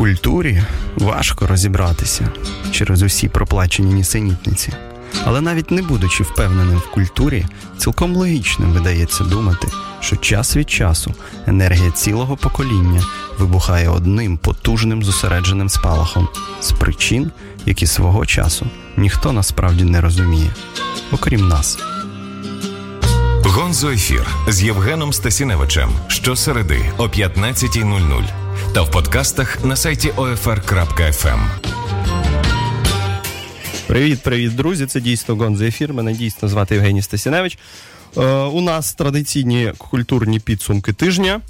культурі важко розібратися через усі проплачені нісенітниці. Але навіть не будучи впевненим в культурі, цілком логічним видається думати, що час від часу енергія цілого покоління вибухає одним потужним зосередженим спалахом з причин, які свого часу ніхто насправді не розуміє, окрім нас. Гонзо ефір з Євгеном Стасіневичем щосереди о 15.00 та в подкастах на сайті OFR.FM. Привіт, привіт, друзі! Це дійсно Гонзо ефір. Мене дійсно звати Євгеній Стасіневич. Е, у нас традиційні культурні підсумки тижня.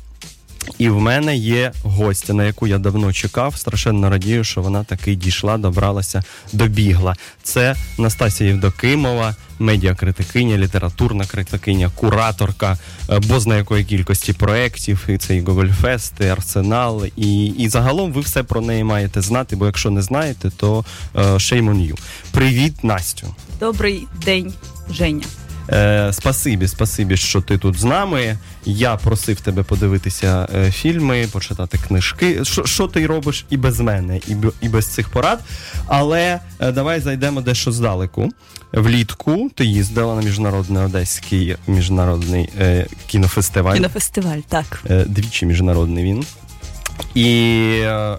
І в мене є гостя, на яку я давно чекав. Страшенно радію, що вона таки дійшла, добралася, добігла. Це Настасія Євдокимова, медіакритикиня, літературна критикиня, кураторка, е, бозна якої кількості проєктів, і це і Гогольфест, і Арсенал, і і загалом ви все про неї маєте знати, бо якщо не знаєте, то uh, shame on you. Привіт, Настю. Добрий день, Женя. Е, Спасибі, спасибі, що ти тут з нами. Я просив тебе подивитися е, фільми, почитати книжки. Що що ти робиш і без мене, і і без цих порад. Але е, давай зайдемо дещо здалеку. Влітку ти їздила на міжнародний одеський міжнародний е, кінофестиваль. Кінофестиваль, так. Е, двічі міжнародний він. І е,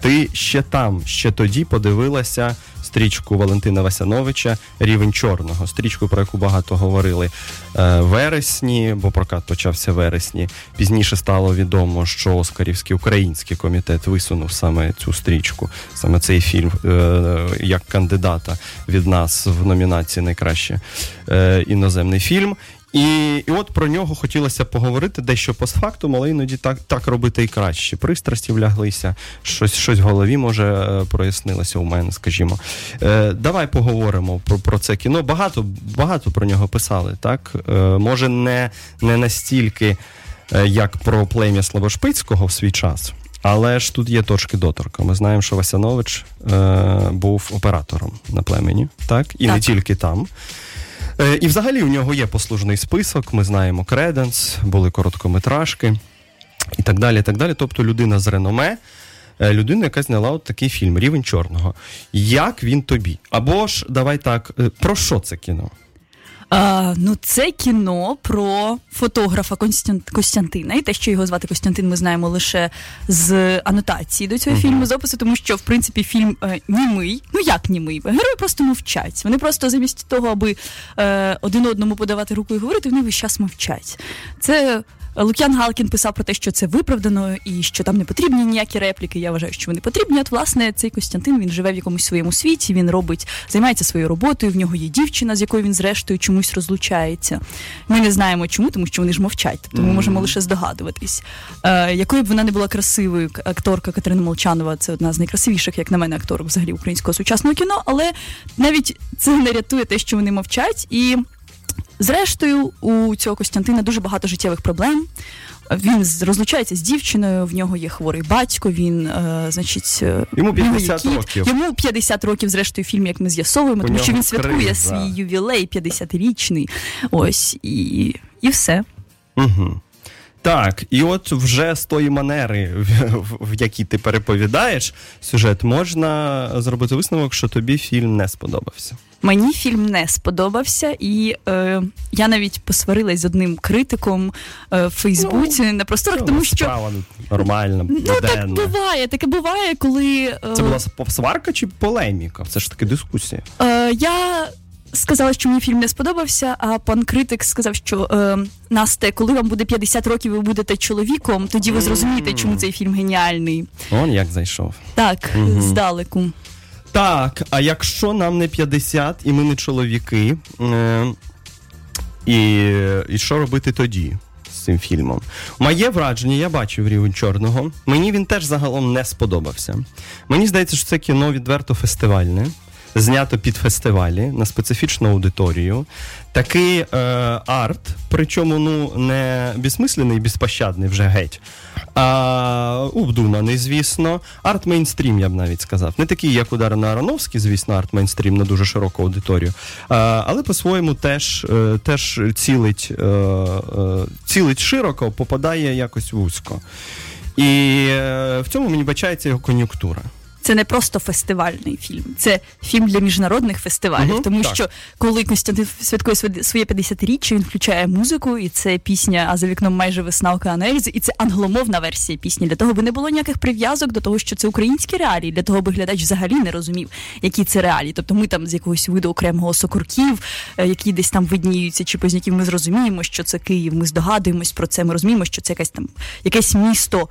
ти ще там, ще тоді подивилася стрічку Валентина Васяновича Рівень чорного. Стрічку, про яку багато говорили е, вересні, бо прокат почався вересні. Пізніше стало відомо, що Оскарівський український комітет висунув саме цю стрічку, саме цей фільм е, як кандидата від нас в номінації Найкраще е, іноземний фільм. І і от про нього хотілося поговорити дещо постфактум, але іноді так так робити і краще. Пристрасті вляглися, щось щось в голові може е, прояснилося у мене, скажімо. Е, Давай поговоримо про про це кіно. Багато багато про нього писали, так? Е, Може, не, не настільки, е, як про плем'я Славошпицького в свій час. Але ж тут є точки доторка. Ми знаємо, що Васянович е, був оператором на племені, так? І так. не тільки там. Е, і взагалі у нього є послужний список. Ми знаємо Креденс, були короткометражки і так далі. так далі. Тобто людина з реноме, е, людина, яка зняла от такий фільм Рівень чорного. Як він тобі? Або ж давай так, е, про що це кіно? А, Ну, це кіно про фотографа Костянтина. І те, що його звати Костянтин, ми знаємо лише з анотації до цього mm-hmm. фільму з опису, тому що в принципі фільм е, німий. Ну як німий? Герої просто мовчать. Вони просто замість того, аби е, один одному подавати руку і говорити, вони весь час мовчать. Це Лук'ян Галкін писав про те, що це виправдано і що там не потрібні ніякі репліки. Я вважаю, що вони потрібні. От, власне, цей Костянтин він живе в якомусь своєму світі. Він робить, займається своєю роботою. В нього є дівчина, з якою він зрештою чомусь розлучається. Ми не знаємо чому, тому що вони ж мовчать. Тобто ми можемо лише здогадуватись. Е, Якою б вона не була красивою, акторка Катерина Молчанова, це одна з найкрасивіших, як на мене, акторок взагалі українського сучасного кіно. Але навіть це не рятує те, що вони мовчать і. Зрештою, у цього Костянтина дуже багато життєвих проблем. Він розлучається з дівчиною, в нього є хворий батько. Він, е, значить, е, йому 50 кіт. років. Йому 50 років, зрештою, фільм, як ми з'ясовуємо, тому що він святкує криза. свій ювілей 50-річний. Ось і і все. Угу. Так, і от вже з тої манери, в, в якій ти переповідаєш сюжет, можна зробити висновок, що тобі фільм не сподобався. Мені фільм не сподобався, і е, я навіть посварилась з одним критиком е, в Фейсбуці ну, на просторах, тому що справа нормальна. Ну так буває. Таке буває, коли е, це була сварка чи полеміка? Це ж таки дискусія. Е, Я сказала, що мені фільм не сподобався. А пан критик сказав, що е, Насте, коли вам буде 50 років, ви будете чоловіком, тоді ви зрозумієте, чому цей фільм геніальний. Он як зайшов. Так, угу. здалеку. Так, а якщо нам не 50 і ми не чоловіки, е, і, і що робити тоді? з Цим фільмом. Моє враження, я бачив рівень чорного. Мені він теж загалом не сподобався. Мені здається, що це кіно відверто фестивальне знято під фестивалі на специфічну аудиторію. Такий е, арт, причому ну не безсмислений, безпощадний вже геть, а обдуманий, звісно. Арт мейнстрім, я б навіть сказав. Не такий, як удар на Ароновський, звісно, арт мейнстрім на дуже широку аудиторію. А, Але по-своєму теж е, теж цілить, е, е, цілить широко, попадає якось вузько. І е, в цьому мені бачається його кон'юнктура це не просто фестивальний фільм, це фільм для міжнародних фестивалів. Угу, тому так. що коли Костянтин святкує своє 50-річчя, він включає музику, і це пісня, а за вікном майже весна океана і це англомовна версія пісні. Для того би не було ніяких прив'язок до того, що це українські реалії, для того би глядач взагалі не розумів, які це реалії. Тобто ми там з якогось виду окремого сокурків, е, які десь там видніються, чи позняків, ми зрозуміємо, що це Київ. Ми здогадуємось про це. Ми розуміємо, що це якесь там якесь місто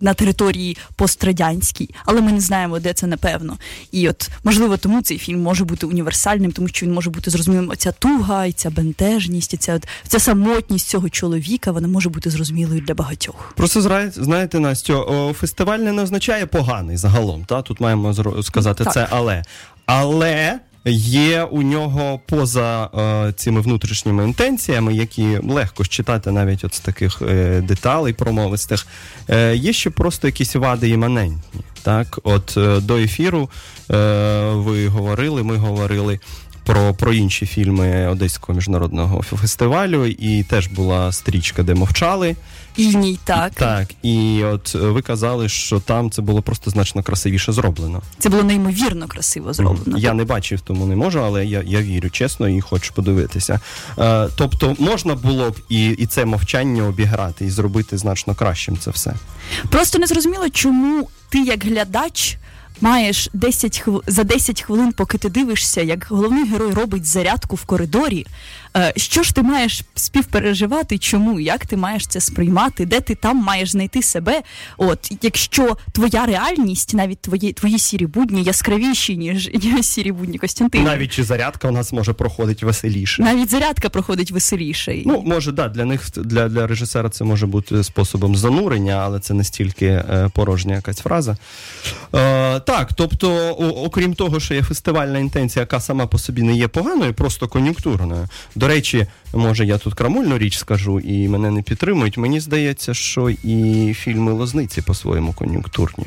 на території пострадянській, але ми не знаємо, де це напевно. І от можливо, тому цей фільм може бути універсальним, тому що він може бути зрозумілим. Оця туга, і ця бентежність, і ця от ця самотність цього чоловіка, вона може бути зрозумілою для багатьох. Просто знаєте, Настю, фестиваль не означає поганий загалом. Та тут маємо сказати так. це, але але Є у нього поза е, цими внутрішніми інтенціями, які легко читати навіть от з таких е, деталей промовистих, е, є ще просто якісь вади іманентні. Так, от е, до ефіру е, ви говорили, ми говорили. Про про інші фільми Одеського міжнародного фестивалю, і теж була стрічка, де мовчали. Іній, так. Так, і от е, ви казали, що там це було просто значно красивіше зроблено. Це було неймовірно красиво зроблено. Я не бачив, тому не можу, але я я вірю чесно і хочу подивитися. Е, Тобто можна було б і і це мовчання обіграти, і зробити значно кращим це все. Просто не зрозуміло, чому ти як глядач маєш 10 хв... за 10 хвилин, поки ти дивишся, як головний герой робить зарядку в коридорі. Е, що ж ти маєш співпереживати? Чому? Як ти маєш це сприймати? Де ти там маєш знайти себе? От якщо твоя реальність, навіть твої твої сірі будні яскравіші, ніж сірі будні Костянтин. Навіть чи зарядка у нас може проходити веселіше. Навіть зарядка проходить веселіше. Ну може, да, для них для для режисера це може бути способом занурення, але це не стільки е, порожня якась фраза. Е, Так, тобто, окрім того, що є фестивальна інтенція, яка сама по собі не є поганою, просто кон'юнктурною. До речі, може я тут крамульну річ скажу і мене не підтримують. Мені здається, що і фільми Лозниці по-своєму кон'юнктурні.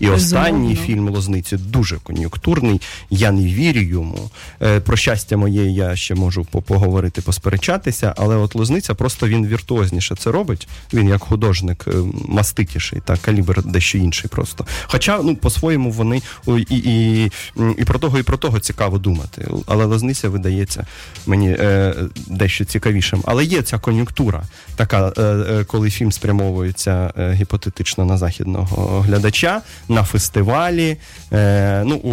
І останній фільм Лозниці дуже кон'юнктурний. Я не вірю йому. Е, про щастя моє я ще можу поговорити, посперечатися, але от Лозниця просто він віртуозніше це робить. Він як художник е, маститіший, та калібр дещо інший просто. Хоча, ну, по-своєму, вони і і, і про того, і про того цікаво думати. Але Лозниця видається мені е, дещо цікавішим. Але є ця кон'юнктура, така, е, е коли фільм спрямовується е, гіпотетично на західного глядача на фестивалі. Е, Ну, У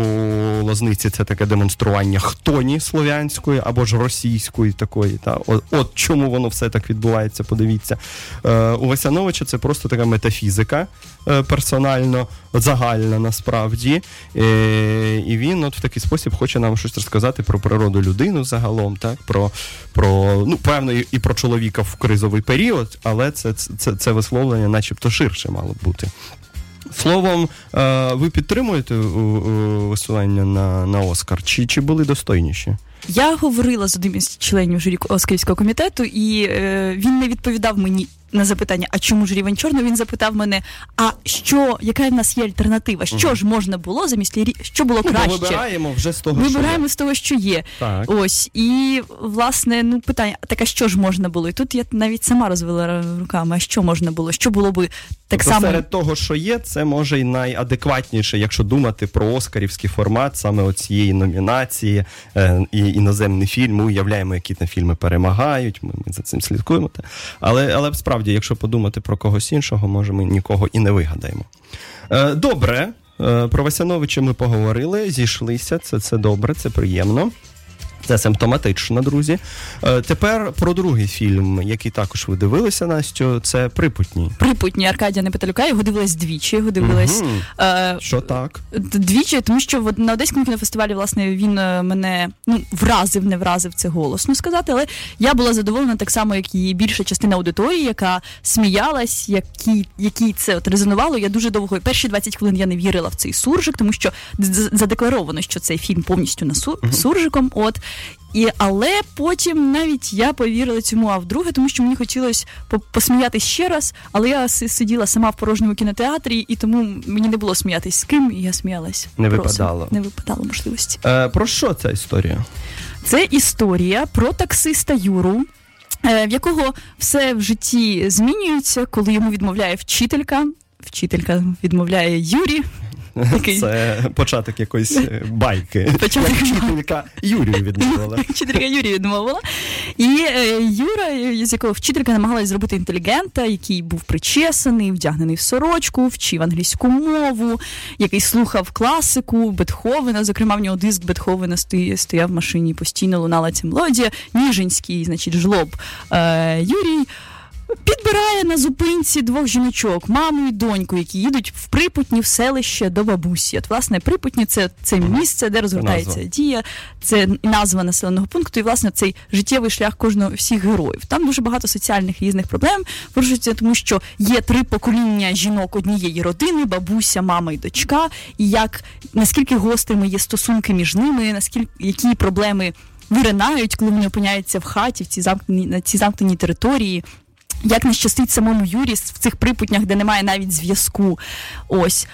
Лозниці це таке демонстрування хтоні слов'янської або ж російської такої. Та? От, от чому воно все так відбувається, подивіться. Е, У Васяновича це просто така метафізика е, персонально, загальна насправді. Е, І він от в такий спосіб хоче нам щось розказати про природу людину загалом, так? про, про ну, певно, і, і про чоловіка в кризовий період, але це, це, це висловлення начебто ширше мало б бути. Словом, е, ви підтримуєте висування на на Оскар? Чи, Чи були достойніші? Я говорила з одним із членів журі Оскарівського комітету, і е, він не відповідав мені на запитання, а чому ж рівень чорного, він запитав мене: а що, яка в нас є альтернатива? Що угу. ж можна було замість лірі, що було ну, краще? Ми вибираємо вже з того, вибираємо що з того, що є. Так. Ось і власне, ну питання, так а що ж можна було? І тут я навіть сама розвела руками, а що можна було? Що було би так тобто само серед того, що є, це може й найадекватніше, якщо думати про оскарівський формат саме оцієї номінації е, і іноземний фільм. Ми уявляємо, які там фільми перемагають. Ми, ми за цим слідкуємо. Але але справді, якщо подумати про когось іншого, може ми нікого і не вигадаємо. Е, добре, е, про Васяновича ми поговорили, зійшлися. Це, Це добре, це приємно. Це симптоматично, друзі. Е, тепер про другий фільм, який також ви дивилися, Настю, це Припутні. Припутні Аркадія Непеталюка, його дивилась двічі. Його дивилась угу. е, що так? Двічі, тому що на Одеському кінофестивалі власне він е, мене ну вразив, не вразив це голосно сказати. Але я була задоволена так само, як і більша частина аудиторії, яка сміялась, які, якій це от резонувало. Я дуже довго перші 20 хвилин я не вірила в цей суржик, тому що задекларовано, що цей фільм повністю на су, угу. суржиком. От і, Але потім навіть я повірила цьому, а вдруге, тому що мені хотілося посміятися ще раз, але я сиділа сама в порожньому кінотеатрі, і тому мені не було сміятись з ким, і я сміялась. Не випадало. Не випадало можливості. Е, Про що ця історія? Це історія про таксиста Юру. Е, в якого все в житті змінюється, коли йому відмовляє вчителька, вчителька відмовляє Юрі. Такий... Це початок якоїсь е, байки. Початок Як вчителька Юрію відмовила. Вчителька Юрію відмовила. І е, Юра, з якого вчителька намагалась зробити інтелігента, який був причесаний, вдягнений в сорочку, вчив англійську мову, який слухав класику, Бетховена. Зокрема, в нього диск Бетховена стояв в машині, постійно лунала ця мелодія. Ніжинський, значить, жлоб е, Юрій. Підбирає на зупинці двох жіночок, маму і доньку, які їдуть в Припутні в селище до бабусі. От, власне, Припутні це це місце, де розгортається дія, це назва населеного пункту, і власне цей життєвий шлях кожного всіх героїв. Там дуже багато соціальних різних проблем порушується, тому що є три покоління жінок однієї родини: бабуся, мама і дочка. І як наскільки гострими є стосунки між ними, наскільки які проблеми виринають, коли вони опиняються в хаті, в цій замкненій на цій замкненій території як не щастить самому Юрі в цих припутнях, де немає навіть зв'язку. Ось.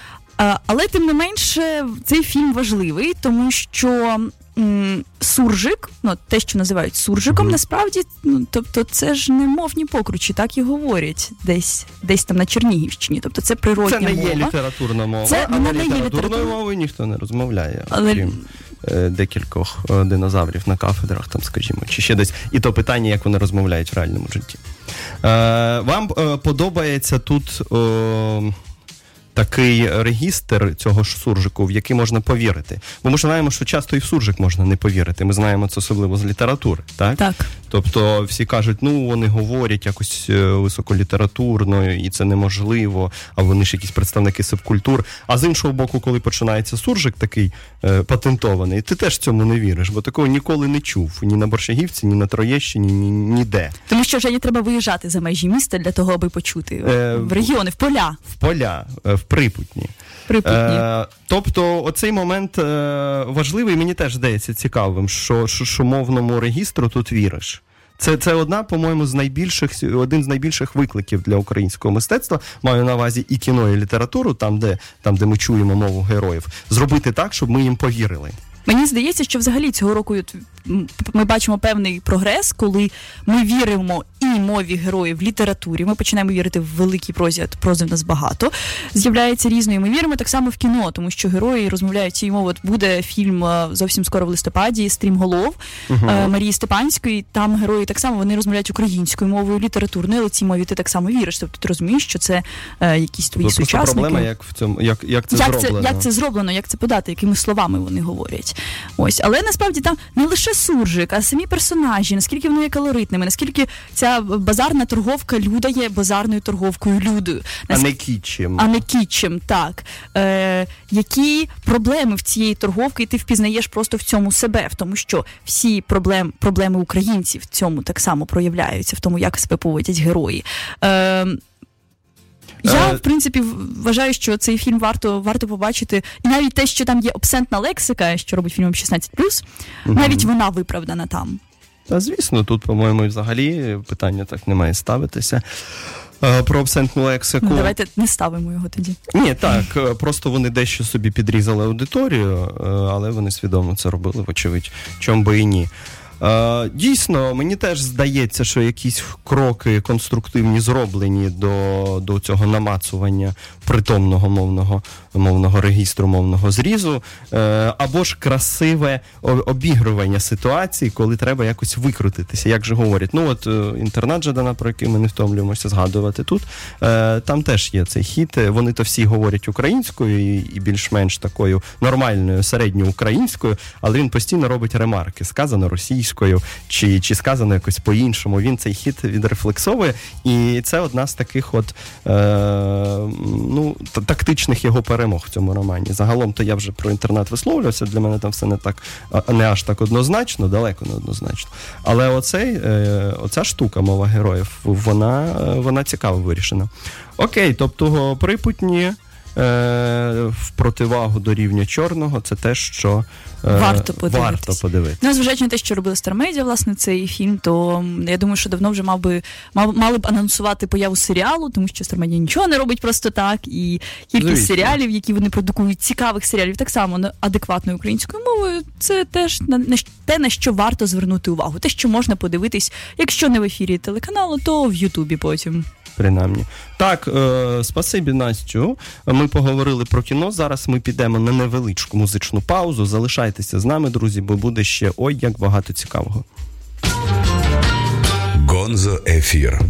Але тим не менше, цей фільм важливий, тому що м, суржик, ну те, що називають суржиком, mm-hmm. насправді, ну тобто, це ж не мовні покручі, так і говорять десь десь там на Чернігівщині. Тобто це природня мова. Це не є літературна мова, це, але не літературною літератур... мовою ніхто не розмовляє. Але... Крім декількох е, динозаврів на кафедрах, там, скажімо, чи ще десь. І то питання, як вони розмовляють в реальному житті. Е, Вам е, подобається тут. Е, такий регістр цього ж суржику, в який можна повірити. Бо ми ж знаємо, що часто і в суржик можна не повірити. Ми знаємо це особливо з літератури. Так, Так. Тобто всі кажуть, ну вони говорять якось е, високолітературно, і це неможливо. А вони ж якісь представники субкультур. А з іншого боку, коли починається суржик, такий е, патентований, ти теж цьому не віриш, бо такого ніколи не чув ні на Борщагівці, ні на Троєщині, ні ніде. Тому що вже не треба виїжджати за межі міста для того, аби почути е, в регіони, в поля. В поля. Е, в Припутні. Припутні. Е, Тобто, оцей момент е, важливий, мені теж здається цікавим, що, що, що мовному регістру тут віриш. Це це одна, по-моєму, з найбільших один з найбільших викликів для українського мистецтва. Маю на увазі і кіно, і літературу, там, де там, де ми чуємо мову героїв, зробити так, щоб ми їм повірили. Мені здається, що взагалі цього року ми бачимо певний прогрес, коли ми віримо і мові героїв в літературі. Ми починаємо вірити в великій прозі, прози в нас багато. З'являється різною. Ми віримо так само в кіно, тому що герої розмовляють цією мовою. Буде фільм е, зовсім скоро в листопаді Стрімголов uh-huh. Марії Степанської. Там герої так само вони розмовляють українською мовою, літературною, але цій мові ти так само віриш. Тобто ти розумієш, що це е, якісь твої Тут сучасники. проблема, як в цьому як, як це як зроблено. Це, як це зроблено, як це подати, якими словами вони говорять. Ось, але насправді там не лише суржик, а самі персонажі, наскільки вони є колоритними, наскільки ця базарна торговка Люда є базарною торговкою Людою. Наск... А не кітчем. А не кітчем, так. Е, Які проблеми в цієї торговки, і ти впізнаєш просто в цьому себе, в тому, що всі проблем, проблеми українців в цьому так само проявляються, в тому, як себе поводять герої. Е, я е, в принципі вважаю, що цей фільм варто варто побачити, і навіть те, що там є обсентна лексика, що робить фільмом 16+, угу. навіть вона виправдана там. Та звісно, тут, по-моєму, взагалі питання так не має ставитися. Е, про абсентну лексику. Ну, Давайте не ставимо його тоді. Ні, так. Е, просто вони дещо собі підрізали аудиторію, але вони свідомо це робили, вочевидь, чом би і ні. Е, дійсно, мені теж здається, що якісь кроки конструктивні зроблені до до цього намацування притомного мовного мовного регістру, мовного зрізу, е, або ж красиве обігрування ситуації, коли треба якось викрутитися. Як же говорять, ну от е, інтернат Жадана, про який ми не втомлюємося згадувати тут. Там теж є цей хід. Вони то всі говорять українською і більш-менш такою нормальною середньоукраїнською, але він постійно робить ремарки, сказано російською російською, чи чи сказано якось по-іншому. Він цей хід відрефлексовує, і це одна з таких от е, ну, тактичних його перемог в цьому романі. Загалом, то я вже про інтернет висловлювався. Для мене там все не так не аж так однозначно, далеко не однозначно. Але оцей, е, оця штука, мова героїв, вона, вона цікаво вирішена. Окей, тобто припутні. Е, в противагу до рівня чорного, це те, що е, варто подивитися. Варто подивитися. Ну, зважаючи на те, що робили Стармедіа, власне, цей фільм, то я думаю, що давно вже мав би мав, мали б анонсувати появу серіалу, тому що Стармедіа нічого не робить просто так. І кількість Звісно. серіалів, які вони продукують, цікавих серіалів, так само адекватною українською мовою, це теж на те, на що варто звернути увагу. Те, що можна подивитись, якщо не в ефірі телеканалу, то в Ютубі потім. Принаймні. Так, е, спасибі, Настю. Ми поговорили про кіно. Зараз ми підемо на невеличку музичну паузу. Залишайтеся з нами, друзі, бо буде ще ой як багато цікавого. Гонзо ефір.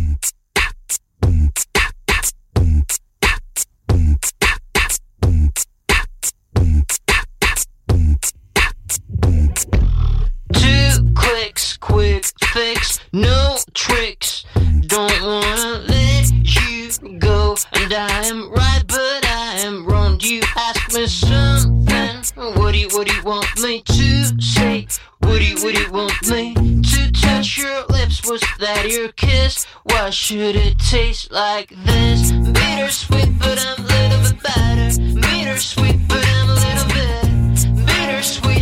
Clicks, quick fix, no tricks. Don't wanna let you go, and I am right, but I am wrong. You ask me something. What do you, what do you want me to say? What do you, what do you want me to touch your lips? Was that your kiss? Why should it taste like this? Bittersweet, but I'm a little bit better. Bittersweet, but I'm a little bit bittersweet.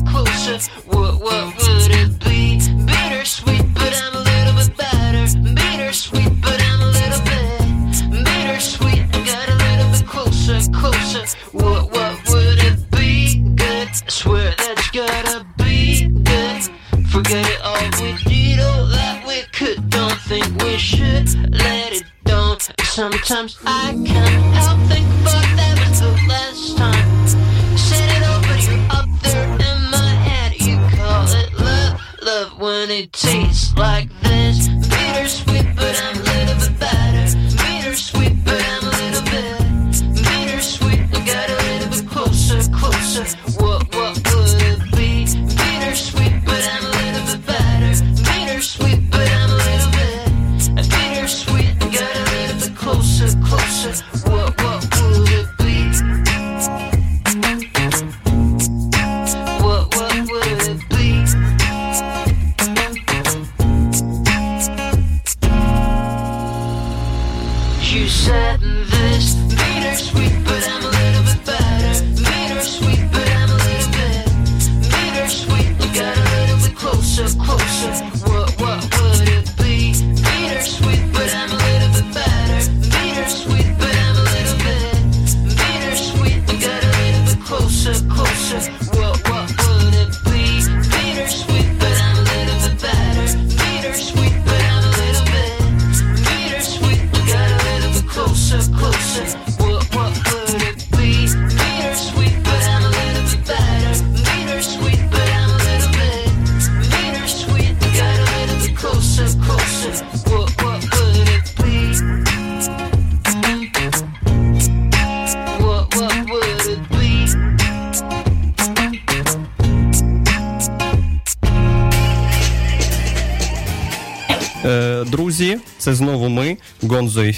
Closer. What, what would it be? Bittersweet, but I'm a little bit better. Bittersweet, but I'm a little bit bittersweet. I got a little bit closer, closer. What, what would it be? Good. I swear that's gotta be good. Forget it all we did, all that we could. Don't think we should let it down. Sometimes I can't help think, about that when it tastes like this.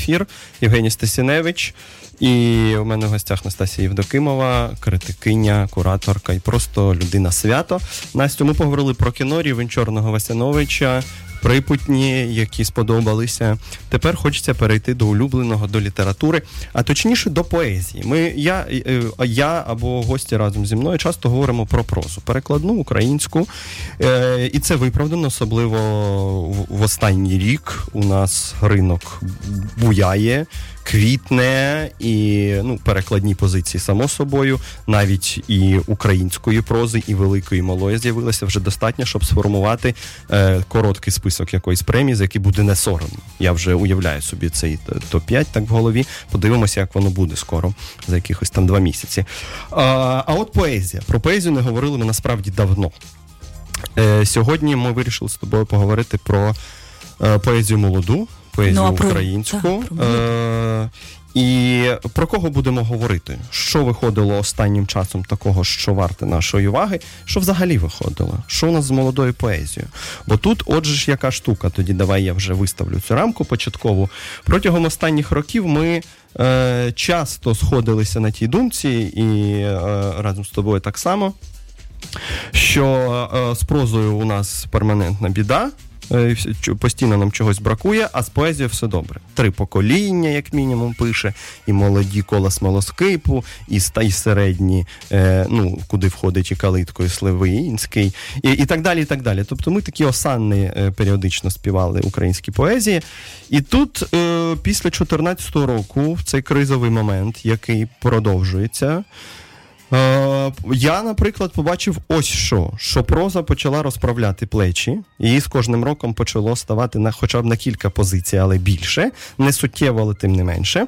Ефір, Євгеній Стасіневич. І у мене в гостях Настасія Євдокимова, критикиня, кураторка і просто людина свято. Настю, ми поговорили про кіно рівень Чорного Васяновича, припутні, які сподобалися. Тепер хочеться перейти до улюбленого, до літератури, а точніше до поезії. Ми, я, е, я або гості разом зі мною часто говоримо про прозу, перекладну українську. Е, І це виправдано, особливо в останній рік у нас ринок буяє. Квітне і ну, перекладні позиції, само собою, навіть і української прози, і великої і малої з'явилося вже достатньо, щоб сформувати е, короткий список якоїсь премії, за який буде не соромно. Я вже уявляю собі цей топ-5 так в голові. Подивимося, як воно буде скоро, за якихось там два місяці. А, а от поезія. Про поезію не говорили ми насправді давно. Е, сьогодні ми вирішили з тобою поговорити про е, поезію молоду, поезію Ну, про- українську. так, про е, і про кого будемо говорити? Що виходило останнім часом такого, що варте нашої уваги? Що взагалі виходило? Що у нас з молодою поезією? Бо тут, отже ж, яка штука, тоді давай я вже виставлю цю рамку початкову. Протягом останніх років ми е, часто сходилися на тій думці, і е, разом з тобою так само що е, з прозою у нас перманентна біда. Е, Постійно нам чогось бракує, а з поезією все добре. Три покоління, як мінімум, пише, і молоді кола смолоскипу, і і середні, е, ну куди входить і калитко, і Сливинський, і, і так далі. і так далі. Тобто ми такі осанни е, періодично співали українські поезії. І тут, після 14-го року, в цей кризовий момент, який продовжується. Е, я, наприклад, побачив ось що: що проза почала розправляти плечі, і з кожним роком почало ставати на хоча б на кілька позицій, але більше, не суттєво, але тим не менше.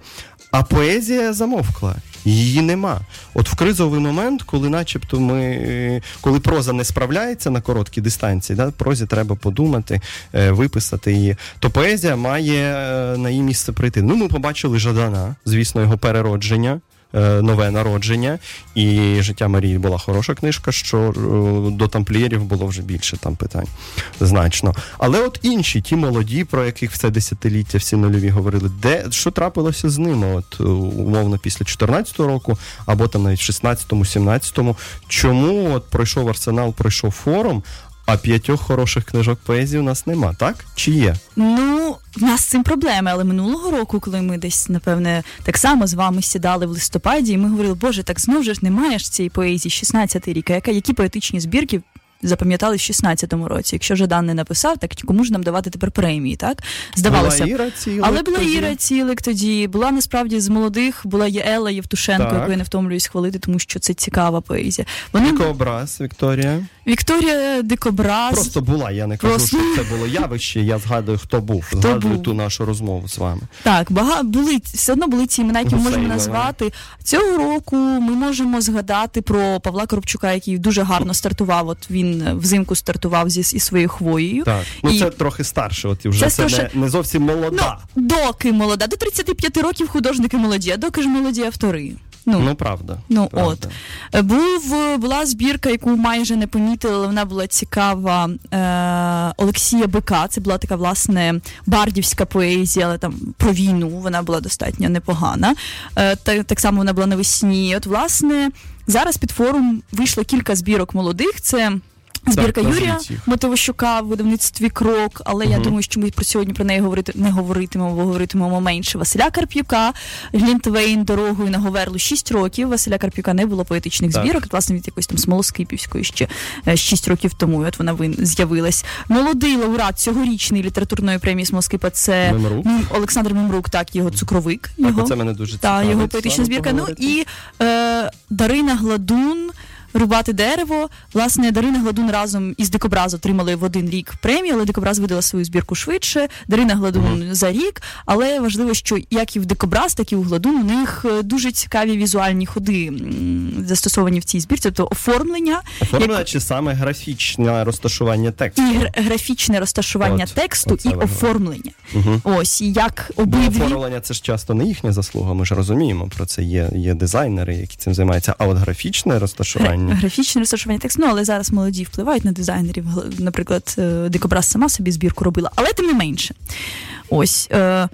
А поезія замовкла, її нема. От в кризовий момент, коли, начебто, ми е, коли проза не справляється на короткій дистанції, да, прозі треба подумати, е, виписати її, то поезія має е, на її місце прийти. Ну, ми побачили Жадана, звісно, його переродження. Е, Нове народження, і життя Марії була хороша книжка, що е, до тамплієрів було вже більше там питань значно. Але от інші, ті молоді, про яких все десятиліття всі нульові говорили, де що трапилося з ними? От е, умовно після 14-го року, або там навіть 16-му, 17-му. Чому от пройшов арсенал, пройшов форум, а п'ятьох хороших книжок поезії у нас нема, так? Чи є? Ну, в нас з цим проблеми, але минулого року, коли ми десь, напевне, так само з вами сідали в листопаді, і ми говорили, боже, так знов же ж немає ж цієї поезії 16-й рік, а яка, які поетичні збірки запам'ятали в 16-му році. Якщо Жадан не написав, так кому ж нам давати тепер премії, так? Здавалося. Була Іра Цілик Але була тоді. Іра Цілик тоді, була насправді з молодих, була є Елла Євтушенко, яку я не втомлююсь хвалити, тому що це цікава поезія. Вони Дикообраз, Вікторія. Вікторія Дикобраз. Просто була, я не кажу, Просто. що це було явище, я згадую, хто був. згадую був. ту нашу розмову з вами. Так, бага були все одно були ці імена, які ми можемо назвати. Цього року ми можемо згадати про Павла Коробчука, який дуже гарно стартував. От він взимку стартував зі із своєю хвоєю. Так, ну І- це трохи старше, от і вже Це це, трохи- не, не зовсім молода. Ну, доки молода, до 35 років художники молоді, а доки ж молоді автори. Ну, Ну, правда. Ну правда. от Е, був була збірка, яку майже не помітили, але вона була цікава. Е, Олексія Бика. Це була така власне бардівська поезія, але там про війну вона була достатньо непогана. Е, та, так само вона була навесні. От, власне, зараз під форум вийшло кілька збірок молодих. Це Збірка назвіть Юрія їх. В видавництві крок, але я думаю, що ми про сьогодні про неї говорити не говоритимемо, бо говоритимемо менше. Василя Карп'юка, Глінтвейн дорогою на Говерлу 6 років. Василя Карп'юка не було поетичних Так. збірок. Власне від якоїсь там Смолоскипівської ще 6 років тому. От вона вин- з'явилась. Молодий лауреат цьогорічної літературної премії Смолоскипа це Мемрук. Олександр Мемрук, так його цукровик. Так, Його. оце мене дуже Та цікавить. його поетична збірка. Ну і е, Дарина Гладун. Рубати дерево. Власне, Дарина Гладун разом із Дикобраз отримали в один рік премію, але Дикобраз видала свою збірку швидше. Дарина Гладун за рік. Але важливо, що як і в Дикобраз, так і у Гладун у них е, дуже цікаві візуальні ходи застосовані в цій збірці, тобто оформлення Оформлення як- чи саме графічне розташування тексту? і гр- графічне розташування От, тексту оце і важливо. оформлення. Угу. Ось як Бо обидві оформлення це ж часто не їхня заслуга, ми ж розуміємо про це. Є, є дизайнери, які цим займаються. А от графічне розташування. Графічне розташування тексту, ну але зараз молоді впливають на дизайнерів. Наприклад, е, Дикобраз сама собі збірку робила, але тим не менше. Ось. Е,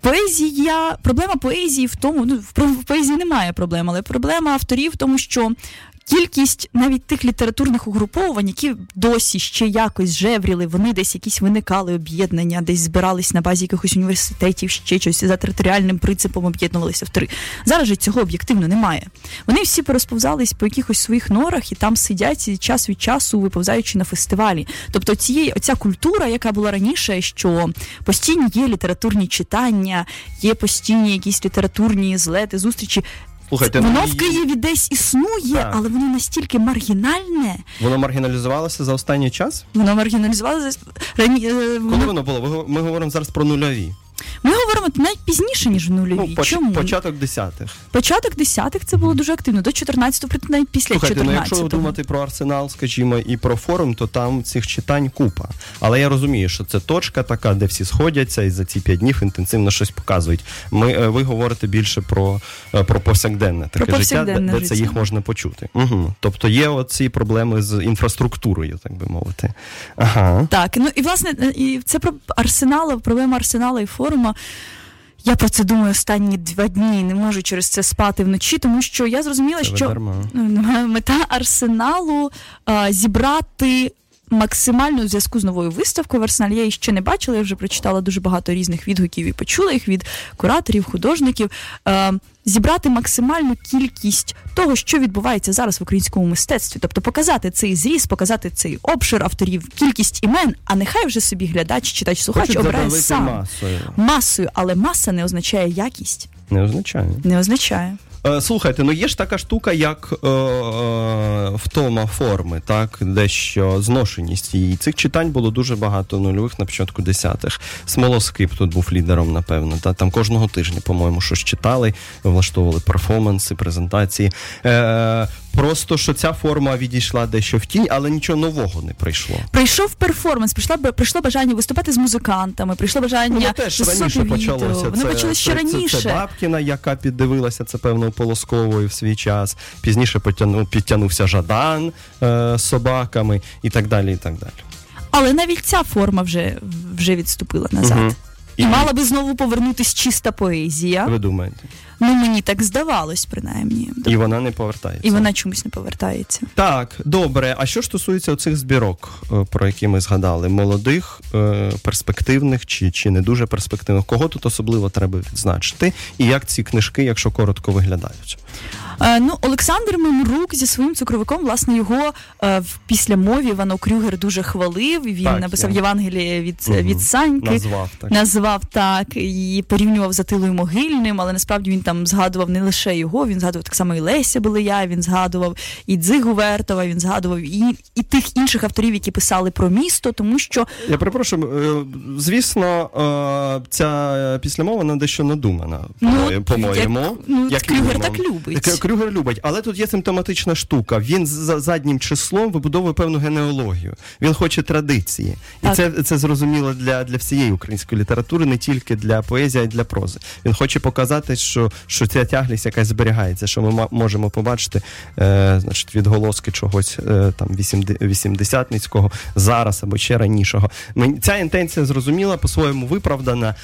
Поезія, проблема поезії в тому, ну в, поезії немає проблем, але проблема авторів в тому, що кількість навіть тих літературних угруповувань, які досі ще якось жевріли, вони десь якісь виникали об'єднання, десь збирались на базі якихось університетів, ще щось за територіальним принципом об'єднувалися автори. Зараз же цього об'єктивно немає. Вони всі порозповзались по якихось своїх норах і там сидять і час від часу виповзаючи на фестивалі. Тобто цієї оця культура, яка була раніше, що постійні є літературні читання, є постійні якісь літературні злети, зустрічі. Слухайте, воно ну, в Києві десь існує, Так. але воно настільки маргінальне, Воно маргіналізувалося за останній час? воно маргіналізувалося. Рані... е, Коли воно- воно було? Ми говоримо зараз про нульові. Ми говоримо навіть пізніше, ніж в нульові. Ну, поч- Чому? початок десятих. Початок десятих це було дуже активно. До 14-го, проте навіть після Слухайте, ну 14-го. якщо думати про арсенал, скажімо, і про форум, то там цих читань купа. Але я розумію, що це точка така, де всі сходяться і за ці п'ять днів інтенсивно щось показують. Ми е, ви говорите більше про, е, про повсякденне таке Про життя, де, де це їх можна почути. Угу. Тобто є оці проблеми з інфраструктурою, так би мовити. Ага. Так, ну і власне, е, і це про арсенал, проблема арсенала і форума. Я про це думаю останні два дні не можу через це спати вночі, тому що я зрозуміла, Це що. Мета арсеналу а, зібрати. Максимально в зв'язку з новою виставкою в арсеналі я її ще не бачила. Я вже прочитала дуже багато різних відгуків і почула їх від кураторів, художників. Е, зібрати максимальну кількість того, що відбувається зараз в українському мистецтві, тобто показати цей зріз, показати цей обшир авторів, кількість імен, а нехай вже собі глядач, читач, слухач Хочуть обирає сам масою. масою, але маса не означає якість, Не означає. не означає. Е, Слухайте, ну є ж така штука, як е, е, втома форми, так, дещо зношеність її. Цих читань було дуже багато нульових на початку десятих. Смолоскип тут був лідером, напевно. Та там кожного тижня, по-моєму, щось читали, влаштовували перформанси, презентації. Е, Просто що ця форма відійшла дещо в тінь, але нічого нового не прийшло. Прийшов перформанс, прийшло, прийшло бажання виступати з музикантами, прийшло бажання Воно теж раніше відео. почалося. Воно почалося ще це, раніше. Це, це Бабкіна, яка піддивилася це певно Полосковою в свій час. Пізніше підтягнув, підтягнувся Жадан е, з собаками і так далі. І так далі. Але навіть ця форма вже, вже відступила назад. Мгм. І, мала би знову повернутись чиста поезія. Ви думаєте? Ну мені так здавалось, принаймні. І вона не повертається. І вона чомусь не повертається. Так, добре. А що ж стосується оцих збірок, е, про які ми згадали, молодих, е, перспективних чи, чи не дуже перспективних, кого тут особливо треба відзначити, і як ці книжки, якщо коротко, виглядають? Е, ну, Олександр Мемрук зі своїм цукровиком, власне, його е, в післямові Івано Крюгер дуже хвалив. Він Так, написав я- Євангеліє від, Мгм. від Саньки. Назвав так. Назвав так і порівнював з Атилою Могильним, але насправді він там згадував не лише його, він згадував так само і Леся Белия, він згадував і Дзигу Вертова, він згадував і, і тих інших авторів, які писали про місто, тому що Я перепрошую, е, звісно, ця післямова вона дещо надумана, Ну, по- по-моєму. як- ну, Крюгер мінімум. так любить. Крюгер любить, але тут є симптоматична штука. Він за заднім числом вибудовує певну генеалогію. Він хоче традиції. І Так. це, це зрозуміло для, для всієї української літератури, не тільки для поезії, а й для прози. Він хоче показати, що, що ця тяглість якась зберігається, що ми можемо побачити е, значить, відголоски чогось е, там 80-ницького зараз або ще ранішого. Ця інтенція зрозуміла, по-своєму виправдана, е,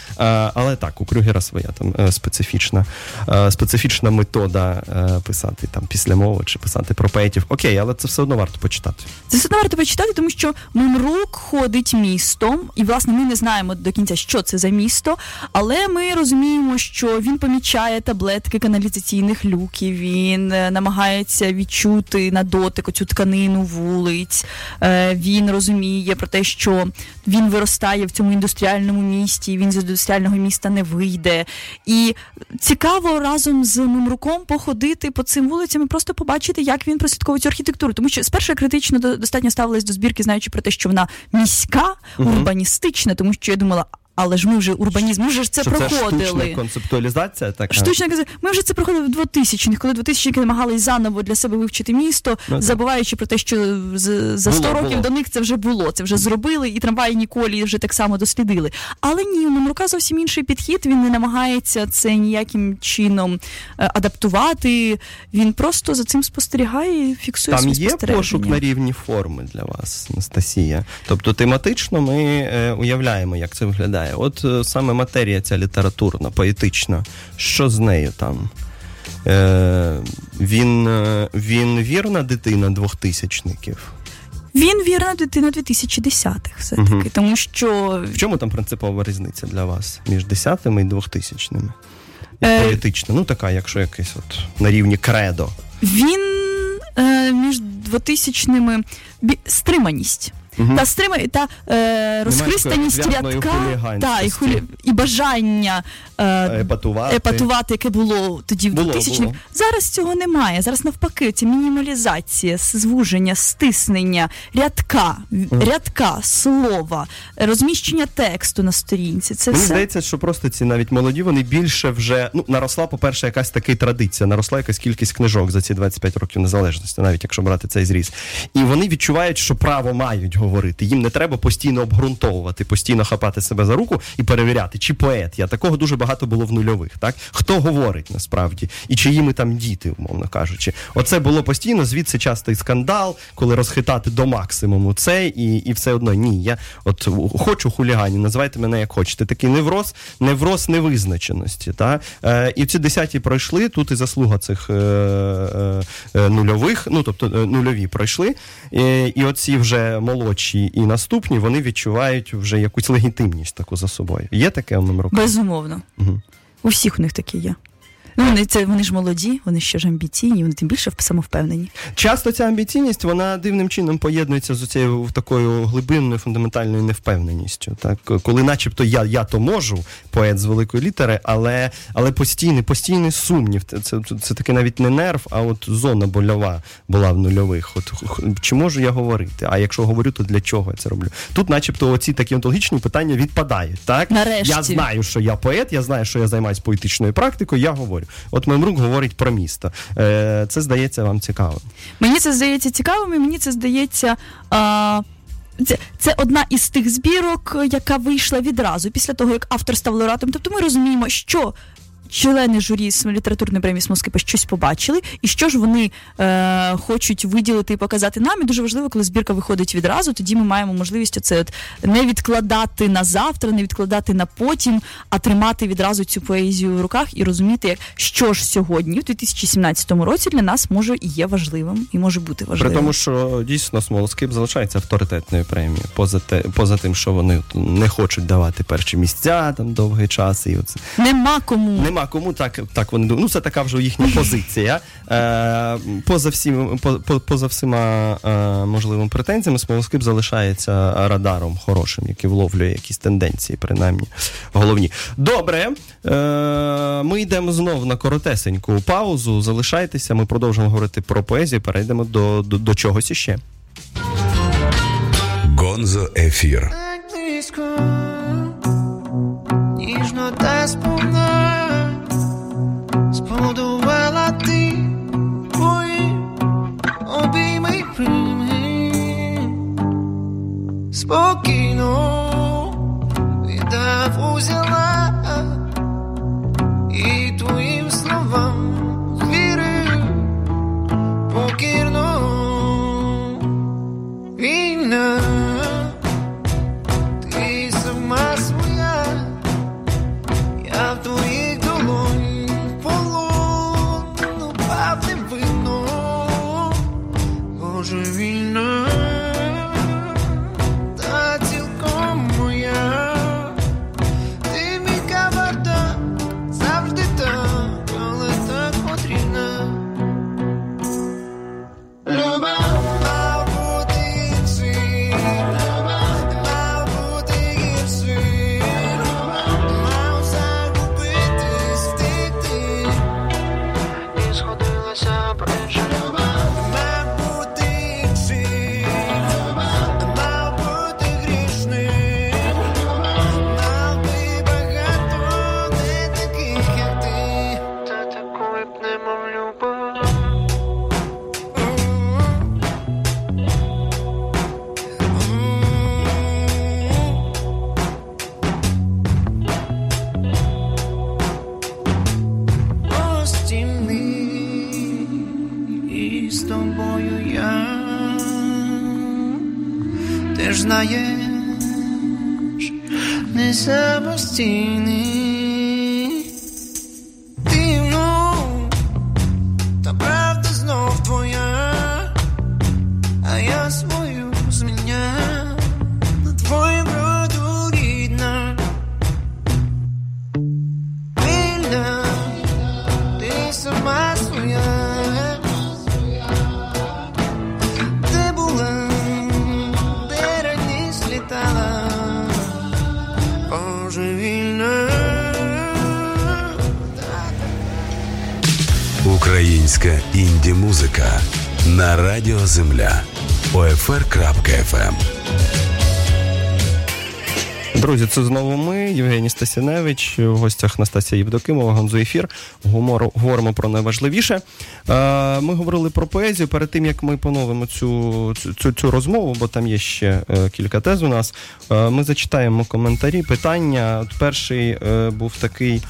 але так, у Крюгера своя там е, специфічна, е, специфічна метода е, писати там після мови чи писати про поетів. Окей, але це все одно варто почитати. Це все одно варто почитати, тому що Мемрук ходить містом, і власне ми не знаємо до кінця, що це за місто, але ми розуміємо, що він помічає таблетки каналізаційних люків, він е, намагається відчути на дотик оцю тканину вулиць. Е, Він розуміє про те, що він виростає в цьому індустріальному місті, він з індустріального міста не вийде. І цікаво разом з Мемруком походити по цим вулицям і просто побачити, як він прослідковує цю архітектуру. Тому що спершу я критично до- достатньо ставилась до збірки, знаючи про те, що вона міська, урбаністична, тому що я думала, але ж ми вже урбанізм, ми вже це що це проходили. штучна концептуалізація така. Штучно казати, ми вже це проходили в 2000-х, коли 2000-ки намагались заново для себе вивчити місто, Ну, забуваючи про те, що за 100 Було, років було. до них це вже було, це вже зробили, і трамваї ніколи вже так само дослідили. Але ні, у Мемрука зовсім інший підхід. Він не намагається це ніяким чином е, адаптувати. Він просто за цим спостерігає і фіксує Там є пошук на рівні форми для вас, Анастасія. Тобто тематично ми е, уявляємо, як це виглядає. От е, саме матерія ця літературна, поетична, що з нею там? Е, він, е, він вірна дитина двохтисячників. Він вірна дитина 2010-х, все таки, Мгм. тому що В чому там принципова різниця для вас між десятими і двохтисячними? Е, Поетична, ну така, якщо якийсь от на рівні кредо. Він е, між 2000-ними бі- стриманість. Мгм. Та стрима та е, розхристаність рядка та, і, хулі, і бажання е, Епатувати. епатувати, яке було тоді в Було, 2000-х. Зараз цього немає. Зараз навпаки, це мінімалізація, звуження, стиснення, рядка, в- рядка, слова, розміщення тексту на сторінці. Це Мені все. здається, що просто ці навіть молоді, вони більше вже ну наросла, по-перше, якась така традиція, наросла якась кількість книжок за ці 25 років незалежності, навіть якщо брати цей зріз. І вони відчувають, що право мають говорити. Їм не треба постійно обґрунтовувати, постійно хапати себе за руку і перевіряти, чи поет я. Такого дуже багато було в нульових. Так хто говорить насправді, і чиїми там діти, умовно кажучи. Оце було постійно. Звідси частий скандал, коли розхитати до максимуму це, і, і все одно ні. Я от хочу хуліганів, називайте мене як хочете. Такий невроз, невроз невизначеності. Та? Е, і ці десяті пройшли. Тут і заслуга цих е, е, е, нульових, ну тобто е, нульові пройшли. І, і оці вже молодші і наступні, вони відчувають вже якусь легітимність таку за собою. Є таке у Мемрука? Безумовно. Угу. У всіх у них таке є. Ну, вони це вони ж молоді, вони ще ж амбіційні, вони тим більше самовпевнені. Часто ця амбіційність вона дивним чином поєднується з цією такою глибинною фундаментальною невпевненістю. Так, коли, начебто, я я то можу, поет з великої літери, але але постійний, постійний сумнів. Це, це, це таки навіть не нерв, а от зона больова була в нульових. От чи можу я говорити? А якщо говорю, то для чого я це роблю? Тут, начебто, оці такі онтологічні питання відпадають. Так, Нарешті. я знаю, що я поет, я знаю, що я займаюся поетичною практикою. Я говорю. От Мемрук говорить про місто. Е, Це здається вам цікавим. Мені це здається цікавим, і мені це здається. А... Це це одна із тих збірок, яка вийшла відразу після того, як автор став лауреатом. Тобто ми розуміємо, що члени журі літературної премії Смоскипа щось побачили, і що ж вони е, хочуть виділити і показати нам. І дуже важливо, коли збірка виходить відразу, тоді ми маємо можливість оце от не відкладати на завтра, не відкладати на потім, а тримати відразу цю поезію в руках і розуміти, що ж сьогодні, в 2017 році, для нас може і є важливим, і може бути важливим. При тому, що дійсно Смолоскип залишається авторитетною премією, поза те, поза тим, що вони не хочуть давати перші місця там довгий час, і оце нема кому. Нема кому так так вони думають. Ну, це така вже їхня позиція. Е, Поза всім, по, поза всіма е, можливими претензіями, смолоскип залишається радаром хорошим, який вловлює якісь тенденції, принаймні головні. Добре, е, ми йдемо знову на коротесеньку паузу. Залишайтеся, ми продовжимо говорити про поезію, перейдемо до, до, до чогось іще. Гонзо ефір. спокійно віддав узяла і твоїм словам вірив покірно Сама своя де була де раніше літала божевільна. Українська інді-музика на Радіо Земля. OFR.FM Друзі, це знову ми, Євгеній Стасіневич, в гостях Настасія Євдокимова, Гонзо Ефір. Гумору, говоримо про найважливіше. Е, Ми говорили про поезію перед тим, як ми поновимо цю, цю, цю розмову, бо там є ще е, кілька тез у нас. Е, Ми зачитаємо коментарі, питання. От перший був такий.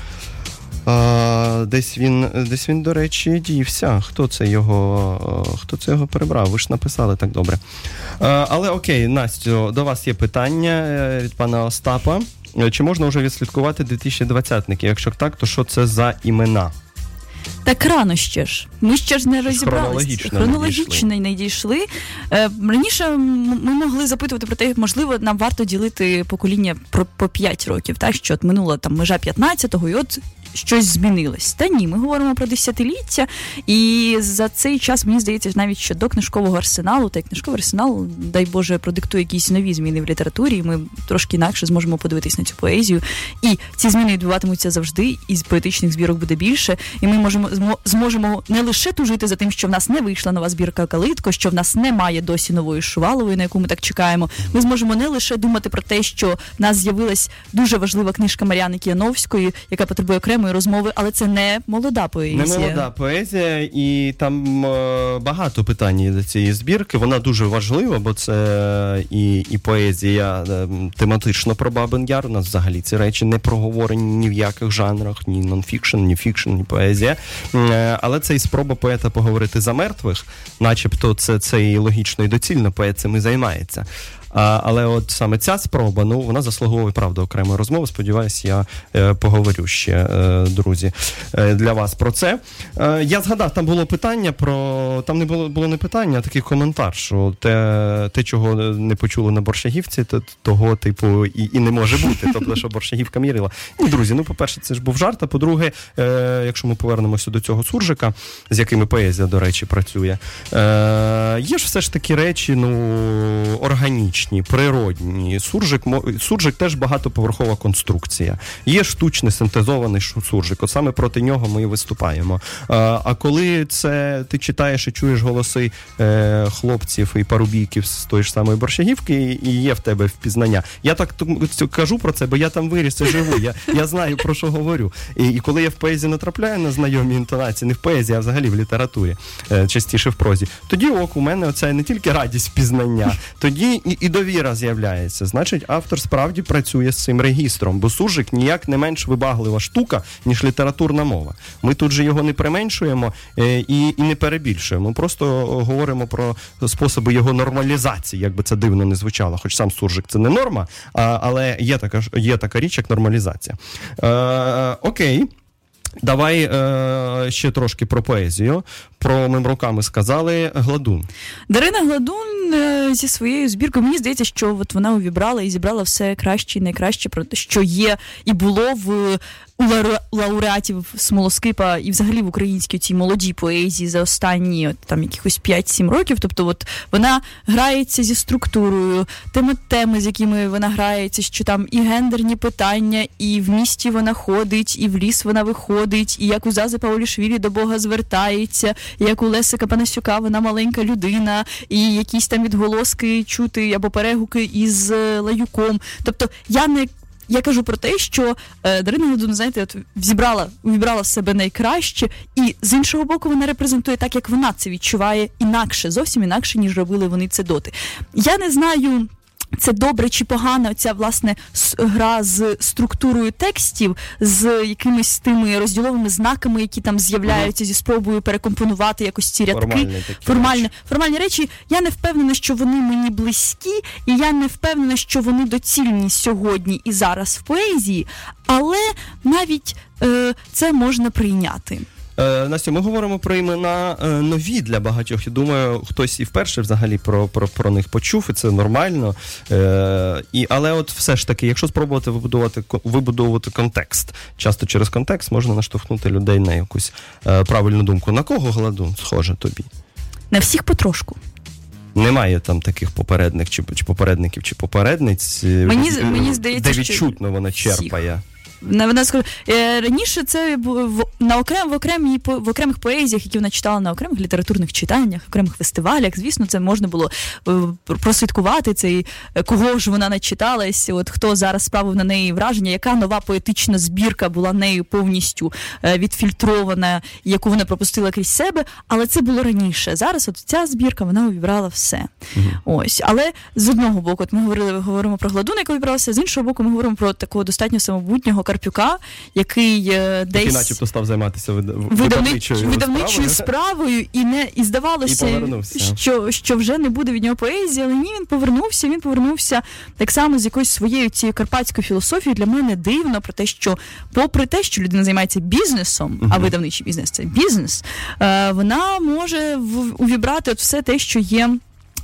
А, десь він, десь він, до речі, дівся. Хто це його, хто це його перебрав? Ви ж написали так добре. А, але окей, Настю, до вас є питання е, від пана Остапа. Е, Чи можна вже відслідкувати 2020-ники? Якщо так, то що це за імена? Так рано ще ж. Ми ще ж не розібралися. Хронологічно не не дійшли. Е, раніше ми могли запитувати про те, можливо, нам варто ділити покоління про по 5 років, так що от минула там межа 15-го, і от щось змінилось. Та ні, ми говоримо про десятиліття, і за цей час мені здається, навіть що до книжкового арсеналу, та й книжковий арсенал, дай Боже, продиктує якісь нові зміни в літературі. Ми трошки інакше зможемо подивитись на цю поезію. І ці зміни відбуватимуться завжди, і з поетичних збірок буде більше. І ми можемо змо- зможемо не лише тужити за тим, що в нас не вийшла нова збірка Калитко, що в нас немає досі нової Шувалової, на яку ми так чекаємо. Ми зможемо не лише думати про те, що в нас з'явилась дуже важлива книжка Мар'яни Кіяновської, яка потребує окремої розмови, але це не молода поезія. Не молода поезія, і там е, багато питань до цієї збірки. Вона дуже важлива, бо це і, і поезія е, тематично про Бабин Яр. У нас взагалі ці речі не проговорені ні в яких жанрах, ні нонфікшн, ні фікшн, ні поезія. Е, Але це і спроба поета поговорити за мертвих, начебто це, це і логічно і доцільно, поет цим і займається. Але от саме ця спроба, ну вона заслуговує правда окремої розмови. Сподіваюсь, я е, поговорю ще, е, друзі, е, для вас про це. Я згадав, там було питання про там не було було не питання, а такий коментар, що те, те, чого не почули на борщагівці, то того, типу, і, і не може бути. Тобто, що борщагівка мірила. Ні, друзі, ну по-перше, це ж був жарт. А по-друге, якщо ми повернемося до цього суржика, з якими поезія, до речі, працює, є ж все ж такі речі, ну органічні, природні. Суржик суржик теж багатоповерхова конструкція. Є штучний синтезований суржик. От саме проти нього ми і виступаємо. А коли це ти читаєш і чуєш голоси е, хлопців і парубійків з тої ж самої борщагівки, і- є в тебе впізнання. Я так кажу про це, бо я там виріс і живу. Я, я знаю про що говорю. І, і коли я в поезії натрапляю на знайомі інтонації, не в поезії, а взагалі в літературі, е, частіше в прозі, тоді ок, у мене оце не тільки радість впізнання, тоді і, і довіра з'являється. Значить, автор справді працює з цим регістром, бо суржик ніяк не менш вибаглива штука, ніж літературна мова. Ми тут же його не применшуємо е, і, і не перебільшуємо. Просто говоримо про способи його нормалізації, як би це дивно не звучало. Хоч сам суржик це не норма, але є така є така річ, як нормалізація. Е, окей. Давай е, ще трошки про поезію. Про мим руками сказали Гладун. Дарина Гладун е, зі своєю збіркою. Мені здається, що от вона увібрала і зібрала все краще і найкраще про те, що є і було в лауреатів Смолоскипа і взагалі в українській цій молодій поезії за останні от, там якихось 5-7 років. Тобто, от вона грається зі структурою, теми теми, з якими вона грається, що там і гендерні питання, і в місті вона ходить, і в ліс вона виходить, і як у Зази Паулішвілі до Бога звертається, і як у Лесика Панасюка вона маленька людина, і якісь там відголоски чути або перегуки із е, лаюком. Тобто я не. Я кажу про те, що е, Дарина Гладун, знаєте, от зібрала, увібрала в себе найкраще, і з іншого боку, вона репрезентує так, як вона це відчуває інакше, зовсім інакше, ніж робили вони це доти. Я не знаю. Це добре чи погано ця власне гра з структурою текстів, з якимись тими розділовими знаками, які там з'являються зі спробою перекомпонувати якось ці рядки. Формальні такі речі. формальні речі. Я не впевнена, що вони мені близькі, і я не впевнена, що вони доцільні сьогодні і зараз в поезії, але навіть е, це можна прийняти. Е, Настю, ми говоримо про імена е, нові для багатьох. Я думаю, хтось і вперше взагалі про, про, про них почув, і це нормально. Е, і, але от все ж таки, якщо спробувати вибудувати, вибудовувати контекст, часто через контекст можна наштовхнути людей на якусь е, правильну думку. На кого гладун схоже тобі? На всіх потрошку. Немає там таких попередник чи, чи попередників, чи попередниць, е, Мені- мені здається, де що відчутно вона черпає. На- Вона скаже, раніше це бу- в на окрем в окремій по- в окремих поезіях, які вона читала на окремих літературних читаннях, окремих фестивалях. Звісно, це можна було е, прослідкувати цей е, кого ж вона начиталась. От хто зараз справив на неї враження, яка нова поетична збірка була нею повністю е, відфільтрована, яку вона пропустила крізь себе. Але це було раніше. Зараз, от ця збірка, вона увібрала все. Ось, але з одного боку, от ми говорили, говоримо про гладуна, яка увібралася, з іншого боку, ми говоримо про такого достатньо самобутнього Карпюка, який е, Який десь начебто став займатися видавничою, видавничою справою, і не і здавалося, І що, що вже не буде від нього поезії, але ні, він повернувся. Він повернувся так само з якоюсь своєю цією карпатською філософією. Для мене дивно про те, що, попри те, що людина займається бізнесом, а видавничий бізнес це бізнес, е, вона може увібрати от все те, що є.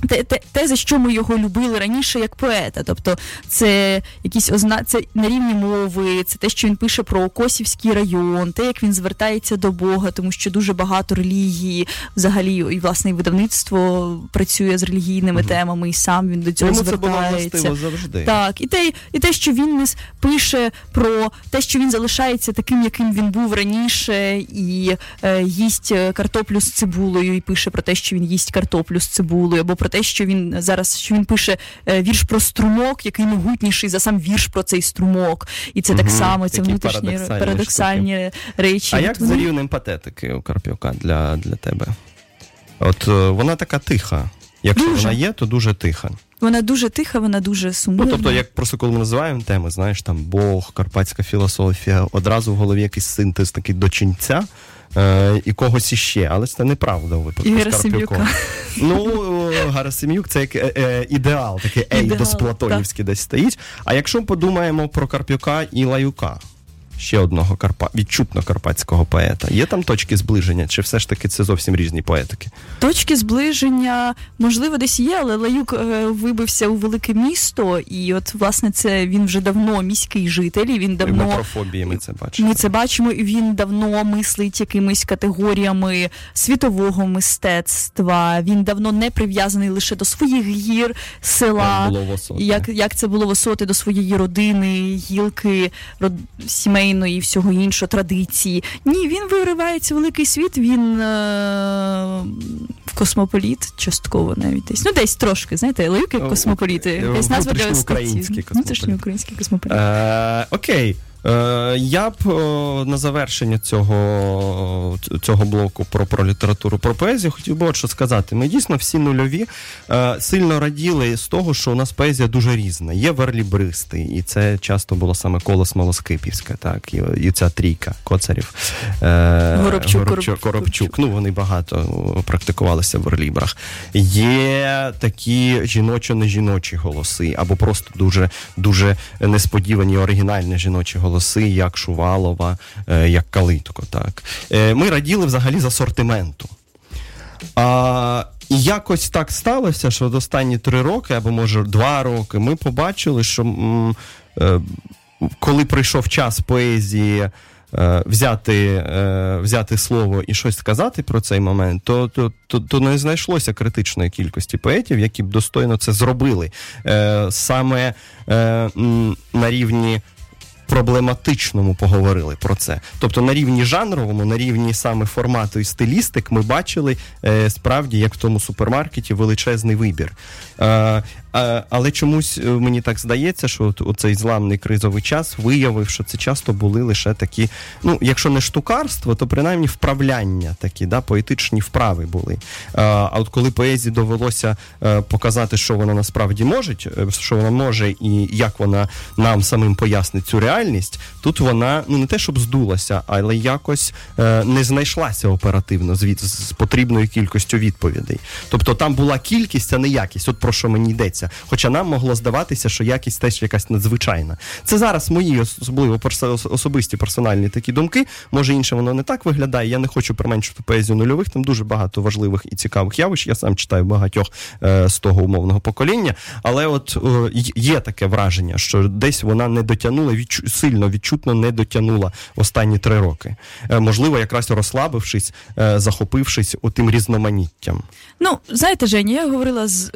Те, те, те, за що ми його любили раніше як поета. Тобто, це якісь озна... це на рівні мови, це те, що він пише про Косівський район, те, як він звертається до Бога, тому що дуже багато релігії, взагалі, і власне і видавництво працює з релігійними темами, і сам він до цього Йому це було звертається. завжди. Так, і те, і те, що він не пише про те, що він залишається таким, яким він був раніше, і е, їсть е, картоплю з цибулею, і пише про те, що він їсть картоплю з цибулею, або про те, що він зараз що він пише е, вірш про струмок, який могутніший за сам вірш про цей струмок. І це так Мгм, само, це внутрішні парадоксальні парадоксальні речі. А як вони- за рівнем патетики у Карпюка для, для тебе? От е, вона така тиха. Якщо Дуже. вона є, то дуже тиха. Вона дуже тиха, вона дуже Ну, тобто, як просто коли ми називаємо теми, знаєш, там Бог, карпатська філософія, одразу в голові якийсь синтез такий до ченця е, і когось іще, але це неправда у випадку з. Карпюком. Ну, Гарасим'юк це як е, е, ідеал, такий ей досплатонівський десь стоїть. А якщо подумаємо про Карпюка і Лаюка, ще одного карпа... відчутно карпатського поета, є там точки зближення, чи все ж таки це зовсім різні поетики? Точки зближення, можливо, десь є, але Лаюк е, вибився у велике місто, і от власне це він вже давно міський житель, і він давно метрофобії ми це бачимо. ми це бачимо, і він давно мислить якимись категоріями світового мистецтва. Він давно не прив'язаний лише до своїх гір, села. Як. Як, як це було в Осоти до своєї родини, гілки род... сімейної і всього іншого, традиції. Ні, він виривається в великий світ, він е... космополіт, частково навіть десь. Ну, десь трошки, знаєте, Лаюк як космополіти, космополіт. Якась назва для статті. космополіт. Внутрішньоукраїнський космополіт. Е, окей. Е, я б на завершення цього, цього блоку про, про літературу, про поезію хотів би от що сказати. Ми дійсно всі нульові е, сильно раділи з того, що у нас поезія дуже різна. Є верлібристи, і це часто було саме коло Смолоскипівське, так, і, і ця трійка коцарів. Е, Горобчук, Горобчук. Коробчук. Ну, вони багато практикувалися в верлібрах. Є такі жіночо-нежіночі голоси, або просто дуже, дуже несподівані оригінальні жіночі голоси, як Шувалова, е, як Калитко. Так. Е, Ми раділи взагалі з асортименту. А, і якось так сталося, що от останні три роки, або може два роки, ми побачили, що е, коли прийшов час поезії. Взяти, взяти слово і щось сказати про цей момент, то, то, то, то не знайшлося критичної кількості поетів, які б достойно це зробили. Саме на рівні проблематичному поговорили про це. Тобто на рівні жанровому, на рівні саме формату і стилістик, ми бачили е, справді, як в тому супермаркеті, величезний вибір. Е, е, але чомусь е, мені так здається, що от, оцей зламний кризовий час виявив, що це часто були лише такі, ну, якщо не штукарство, то принаймні вправляння такі, да, поетичні вправи були. А от коли поезії довелося показати, що вона насправді може, що вона може і як вона нам самим пояснить цю реальність, тут вона ну не те, щоб здулася, але якось не знайшлася оперативно з, з потрібною кількістю відповідей. Тобто там була кількість, а не якість. От про що мені йдеться. Хоча нам могло здаватися, що якість теж якась надзвичайна. Це зараз мої особливо особисті персональні такі думки. Може інше воно не так виглядає. Я не хочу применшити поезію нульових. Там дуже багато важливих і цікавих явищ. Я сам читаю багатьох е, з того умовного покоління. Але от е, є таке враження, що десь вона не дотягнула, відчу, сильно відчутно не дотягнула останні три роки. Е, можливо, якраз розслабившись, е, захопившись отим різноманіттям. Ну, знаєте, Женя, я говорила з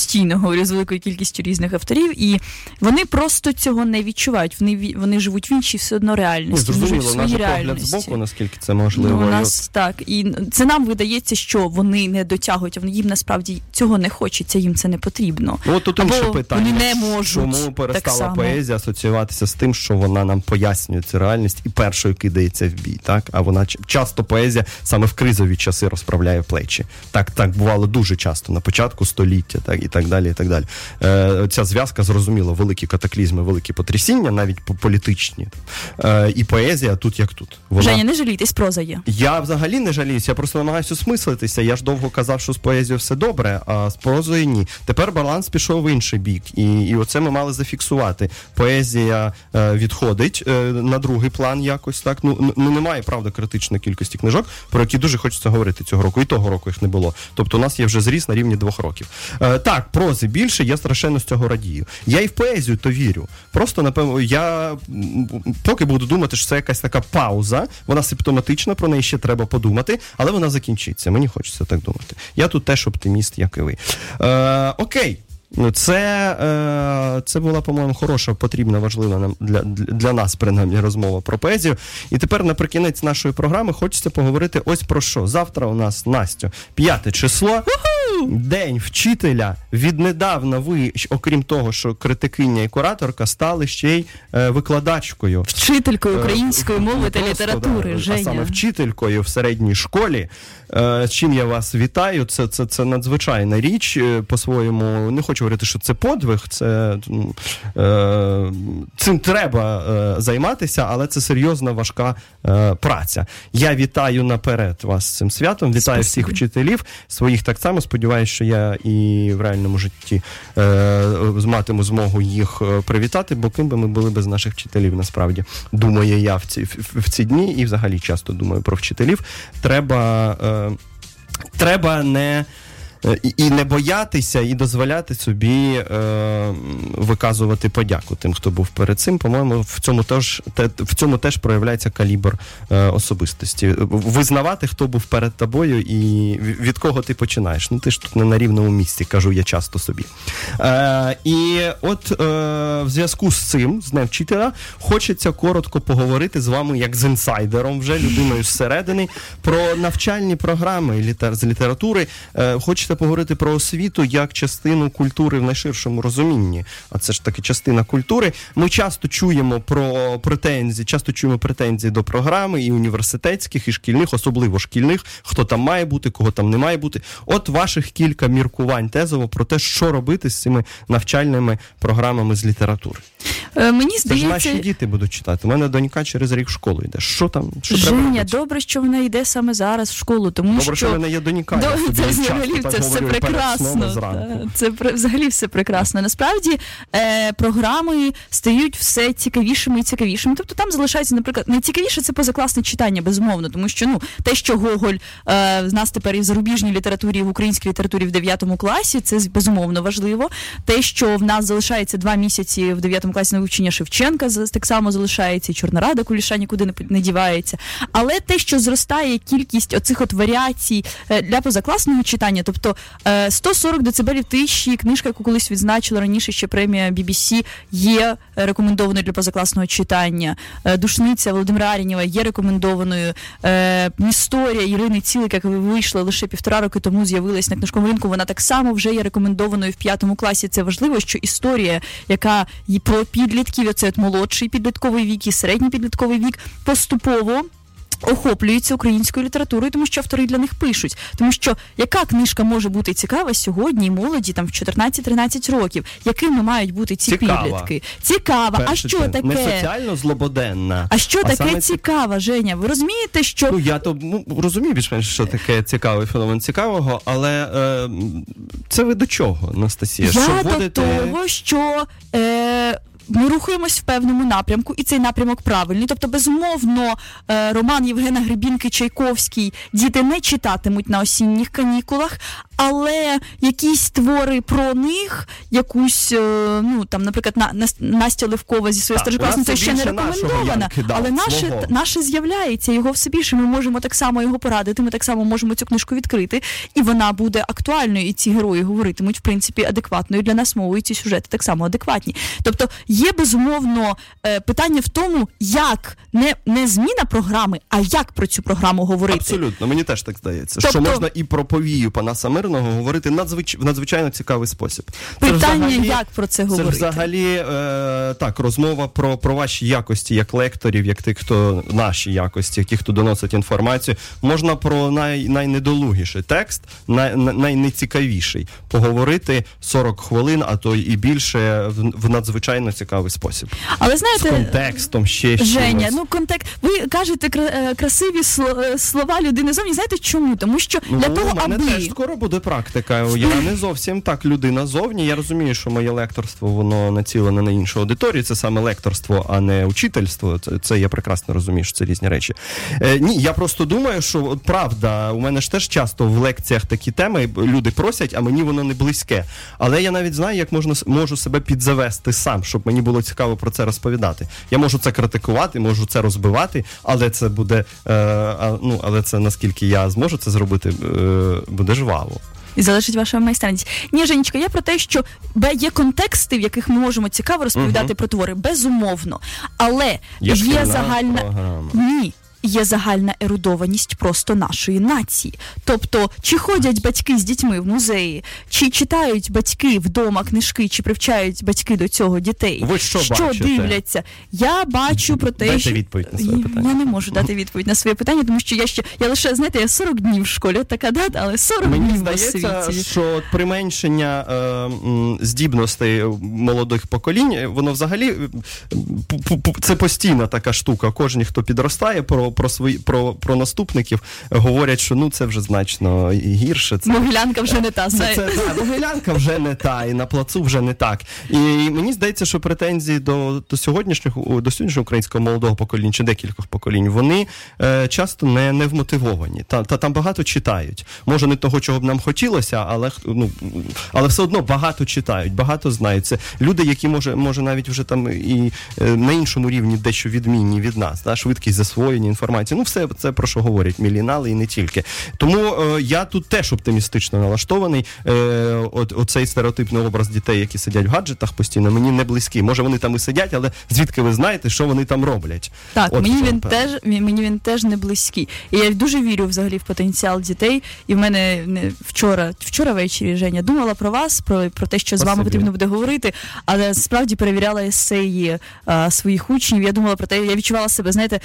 постійно говорю з великою кількістю різних авторів, і вони просто цього не відчувають. Вони вони живуть в іншій все одно Ну, живуть в своїй погляд реальності. збоку, наскільки це можливо. Ну, у нас так, і це нам видається, що вони не дотягують, а вони- їм насправді цього не хочеться, їм це не потрібно. Ну, от тут інше питання. вони не можуть Чому так перестала само. поезія асоціюватися з тим, що вона нам пояснює цю реальність і першою кидається в бій, так? А вона часто поезія саме в кризові часи розправляє плечі. Так, так бувало дуже часто на початку століття, так і так далі. І так далі. Е, ця зв'язка зрозуміло, великі катаклізми, великі потрясіння, навіть по- політичні. Е, і поезія тут як тут. Вона... Женя, не жалійтесь, проза є. Я взагалі не жаліюся, я просто намагаюся осмислитися. Я ж довго казав, що з поезією все добре, а з прозою ні. Тепер баланс пішов в інший бік. І, і оце ми мали зафіксувати. Поезія е, відходить е, на другий план якось так. Ну, ну немає правда критичної кількості книжок, про які дуже хочеться говорити цього року. І того року їх не було. Тобто у нас є вже зріс на рівні двох років. Е, так, прози більше, я страшенно з цього радію. Я і в поезію то вірю. Просто напевно, я поки буду думати, що це якась така пауза, вона симптоматична, про неї ще треба подумати, але вона закінчиться. Мені хочеться так думати. Я тут теж оптиміст, як і ви. Е, окей. Ну, це, е, це була, по-моєму, хороша, потрібна, важлива нам для, для, нас, принаймні, розмова про поезію. І тепер наприкінець нашої програми хочеться поговорити ось про що. Завтра у нас Настю, п'яте число. День вчителя. Віднедавна ви, окрім того, що критикиня і кураторка, стали ще й е, викладачкою. Вчителькою української Е, мови та літератури, да, Женя. А саме вчителькою в середній школі. Е, чим я вас вітаю. Це, це, це надзвичайна річ. е, По-своєму, не хочу говорити, що це подвиг, це ну, е, цим треба займатися, але це серйозна важка праця. Я вітаю наперед вас з цим святом. Вітаю всіх вчителів, своїх так само. Сподіваюся, що я і в реальному житті е, матиму змогу їх е, привітати, бо ким би ми були без наших вчителів, насправді думаю я в ці, в ці дні і взагалі часто думаю про вчителів. Треба, е, треба не. Е, І, і не боятися, і дозволяти собі е, виказувати подяку тим, хто був перед цим. По-моєму, в цьому теж те, в цьому теж проявляється калібр е, особистості. Визнавати, хто був перед тобою, і від кого ти починаєш. Ну ти ж тут не на рівному місці, кажу я часто собі. Е, і от е, в зв'язку з цим, з Днем вчителя, хочеться коротко поговорити з вами як з інсайдером, вже людиною зсередини, про навчальні програми літер- з літератури. Е, хочеться поговорити про освіту як частину культури в найширшому розумінні. А це ж таки частина культури. Ми часто чуємо про претензії, часто чуємо претензії до програми і університетських, і шкільних, особливо шкільних, хто там має бути, кого там не має бути. От ваших кілька міркувань тезово про те, що робити з цими навчальними програмами з літератури. Е, Мені Це ж наші діти будуть читати. У мене донька через рік в школу йде. Що там? Що треба Женя, робити? добре, що вона йде саме зараз в школу, тому Добре, що в мене є донька. я До- собі це взагалі це все прекрасно. та. Це пр- взагалі все прекрасно. Насправді е, програми стають все цікавішими і цікавішими. Тобто там залишається, наприклад, найцікавіше це позакласне читання, безумовно, тому що ну те, що Гоголь е, в нас тепер і в зарубіжній літературі, і в українській літературі в 9 класі, це безумовно важливо. Те, що в нас залишається два місяці в 9 класі на вивчення Шевченка, так само залишається, і Чорна Рада Куліша нікуди не, не дівається. Але те, що зростає кількість оцих от варіацій е, для позакласного читання, тобто е, 140 децибелів тиші, книжка, яку колись відзначила раніше ще премія BBC, є е, рекомендованою для позакласного читання. Е, Душниця Володимира Арінєва є рекомендованою. Е, Історія Ірини Цілик, яка вийшла лише півтора роки тому, з'явилась на книжковому ринку. Вона так само вже є рекомендованою в п'ятому класі. Це важливо, що історія, яка про підлітків, оце молодший підлітковий вік і середній підлітковий вік, поступово. Охоплюються українською літературою, тому що автори для них пишуть. Тому що яка книжка може бути цікава сьогодні молоді там в 14-13 років? Якими мають бути ці Цікава. підлітки? Цікава. А що це таке? Не соціально злободенна. А що таке саме цікава, Женя? Ви розумієте, що Ну, я то ну, розумію більш-менш, що таке цікавий феномен цікавого, але е, це ви до чого, Анастасія? я що до вводите... того, що е, ми рухаємось в певному напрямку, і цей напрямок правильний. Тобто, безумовно, е, роман Євгена Гребінки Чайковський діти не читатимуть на осінніх канікулах, але якісь твори про них, якусь, е, ну там, наприклад, на, Нас- Настя Левкова зі своєю старшокласницею у ще не це рекомендована. Янки, але наше, наше з'являється його все більше. Ми можемо так само його порадити. Ми так само можемо цю книжку відкрити, і вона буде актуальною. І ці герої говоритимуть в принципі адекватною для нас мовою. і Ці сюжети так само адекватні. Тобто є безумовно е, питання в тому, як не, не зміна програми, а як про цю програму говорити. Абсолютно, мені теж так здається, Тобто- що можна і про повію Панаса Мирного говорити надзвич... в надзвичайно цікавий спосіб. Це Питання, взагалі- як про це Це говорити. взагалі е, так, розмова про, про ваші якості як лекторів, як тих, хто наші якості, які хто доносить інформацію. Можна про най, найнедолугіший текст, най, най- найнецікавіший поговорити 40 хвилин, а то і більше в, в надзвичайно цікавий спосіб. Але З контекстом ще щось. Ну контекст. Ви кажете е, красиві е, слова людини зовні. Знаєте чому? Тому що Ну, для того, у мене аби теж скоро буде практика. Я не зовсім так людина зовні. Я розумію, що моє лекторство воно націлене на іншу аудиторію. Це саме лекторство, а не учительство. Це, це я прекрасно розумію, що це різні речі. Е, ні, я просто думаю, що от правда, у мене ж теж часто в лекціях такі теми люди просять, а мені воно не близьке. Але я навіть знаю, як можна можу себе підзавести сам, щоб мені було цікаво про це розповідати. Я можу це критикувати, можу це розбивати, але це буде е, ну, але це наскільки я зможу це зробити, е, буде жваво. І залежить ваша майстерність. Ні, Женечка, я про те, що бе- є контексти, в яких ми можемо цікаво розповідати про твори, безумовно. Але Є є, загальна програма. ні. Є загальна ерудованість просто нашої нації. Тобто, чи ходять батьки з дітьми в музеї, чи читають батьки вдома книжки, чи привчають батьки до цього дітей? Ви що бачите? дивляться? Я бачу про те, Дайте що відповідь на своє питання. Я не можу дати відповідь на своє питання, тому що я ще я лише знаєте, я 40 днів в школі, така дата, але 40 Мені днів здається, світі. що применшення е, здібностей молодих поколінь, воно взагалі е, це постійна така штука. Кожен, хто підростає про, про свої про, про наступників, говорять, що ну це вже значно гірше. Це Могилянка вже не та Це, це та, Могилянка вже не та, і на плацу вже не так. І мені здається, що претензії до, до сьогоднішнього до сьогоднішнього українського молодого покоління чи декількох поколінь, вони е, часто не, не вмотивовані. Та, та там багато читають. Може, не того, чого б нам хотілося, але ну, але все одно багато читають, багато знають. Це люди, які може, може навіть вже там і е, на іншому рівні дещо відмінні від нас, да? швидкість засвоєння інформації. Ну, все це про що говорять мілінали і не тільки. Тому е, я тут теж оптимістично налаштований. Е, от, оцей стереотипний образ дітей, які сидять в гаджетах постійно, мені не близький. Може, вони там і сидять, але звідки ви знаєте, що вони там роблять? Так, От мені він теж мені він теж не близький. І я дуже вірю взагалі в потенціал дітей. І в мене не вчора, вчора ввечері Женя думала про вас, про, про те, що з вами Спасибі. потрібно буде говорити. Але справді перевіряла есеї а, своїх учнів. Я думала про те, я відчувала себе, знаєте.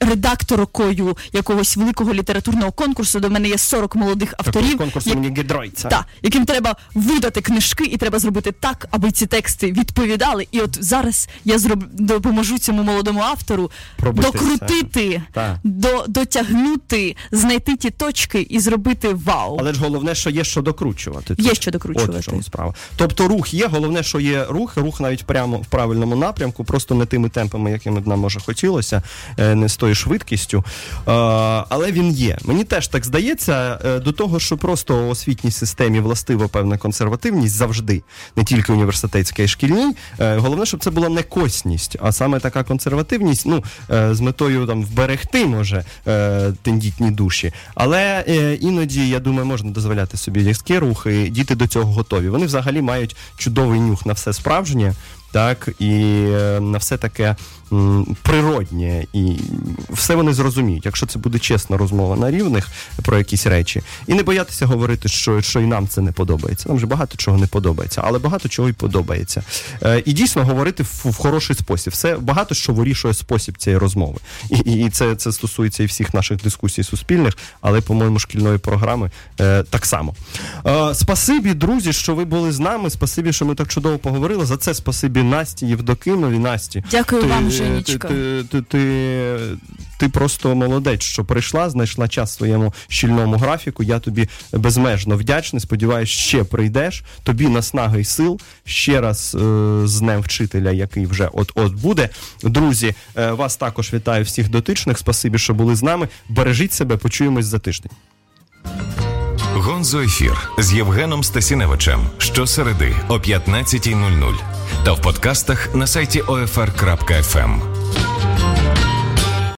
Редакторкою якогось великого літературного конкурсу до мене є 40 молодих авторів, конкурсу як- мені гідройця. та, яким треба видати книжки, і треба зробити так, аби ці тексти відповідали. І от зараз я зроб... допоможу цьому молодому автору Пробитися. докрутити, до... дотягнути, знайти ті точки і зробити вау. Але ж головне, що є що докручувати. Є що докручувати. От в чому справа. Тобто рух є, головне, що є рух, рух навіть прямо в правильному напрямку, просто не тими темпами, якими б нам може хотілося, е, не з тою швидкістю. Е, Але він є. Мені теж так здається, е, до того, що просто у освітній системі властива певна консервативність завжди, не тільки університетська і шкільній. Е, Головне, щоб це була не косність, а саме така консервативність, ну з метою там вберегти, може, тендітні душі. Але іноді, я думаю, можна дозволяти собі різкі рухи. Діти до цього готові. Вони взагалі мають чудовий нюх на все справжнє. Так, і е, на все таке природнє, і все вони зрозуміють, якщо це буде чесна розмова на рівних про якісь речі, і не боятися говорити, що, що і нам це не подобається. Нам же багато чого не подобається, але багато чого і подобається. Е, і дійсно говорити в, в хороший спосіб. Все багато що вирішує спосіб цієї розмови. І, і, це, це стосується і всіх наших дискусій суспільних, але, по-моєму, шкільної програми е, так само. Спасибі, друзі, що ви були з нами. Спасибі, що ми так чудово поговорили. За це спасибі Насті Євдокимові. Насті. Дякую вам, Ти, ти, ти, ти, ти просто молодець, що прийшла, знайшла час в своєму щільному графіку. Я тобі безмежно вдячний. Сподіваюсь, ще прийдеш. Тобі наснаги й сил. Ще раз е, з Днем вчителя, який вже от-от буде. Друзі, е, вас також вітаю всіх дотичних. Спасибі, що були з нами. Бережіть себе, почуємось за тиждень. Гонзо ефір з Євгеном Стасіневичем щосереди о 15.00 та в подкастах на сайті OFR.FM.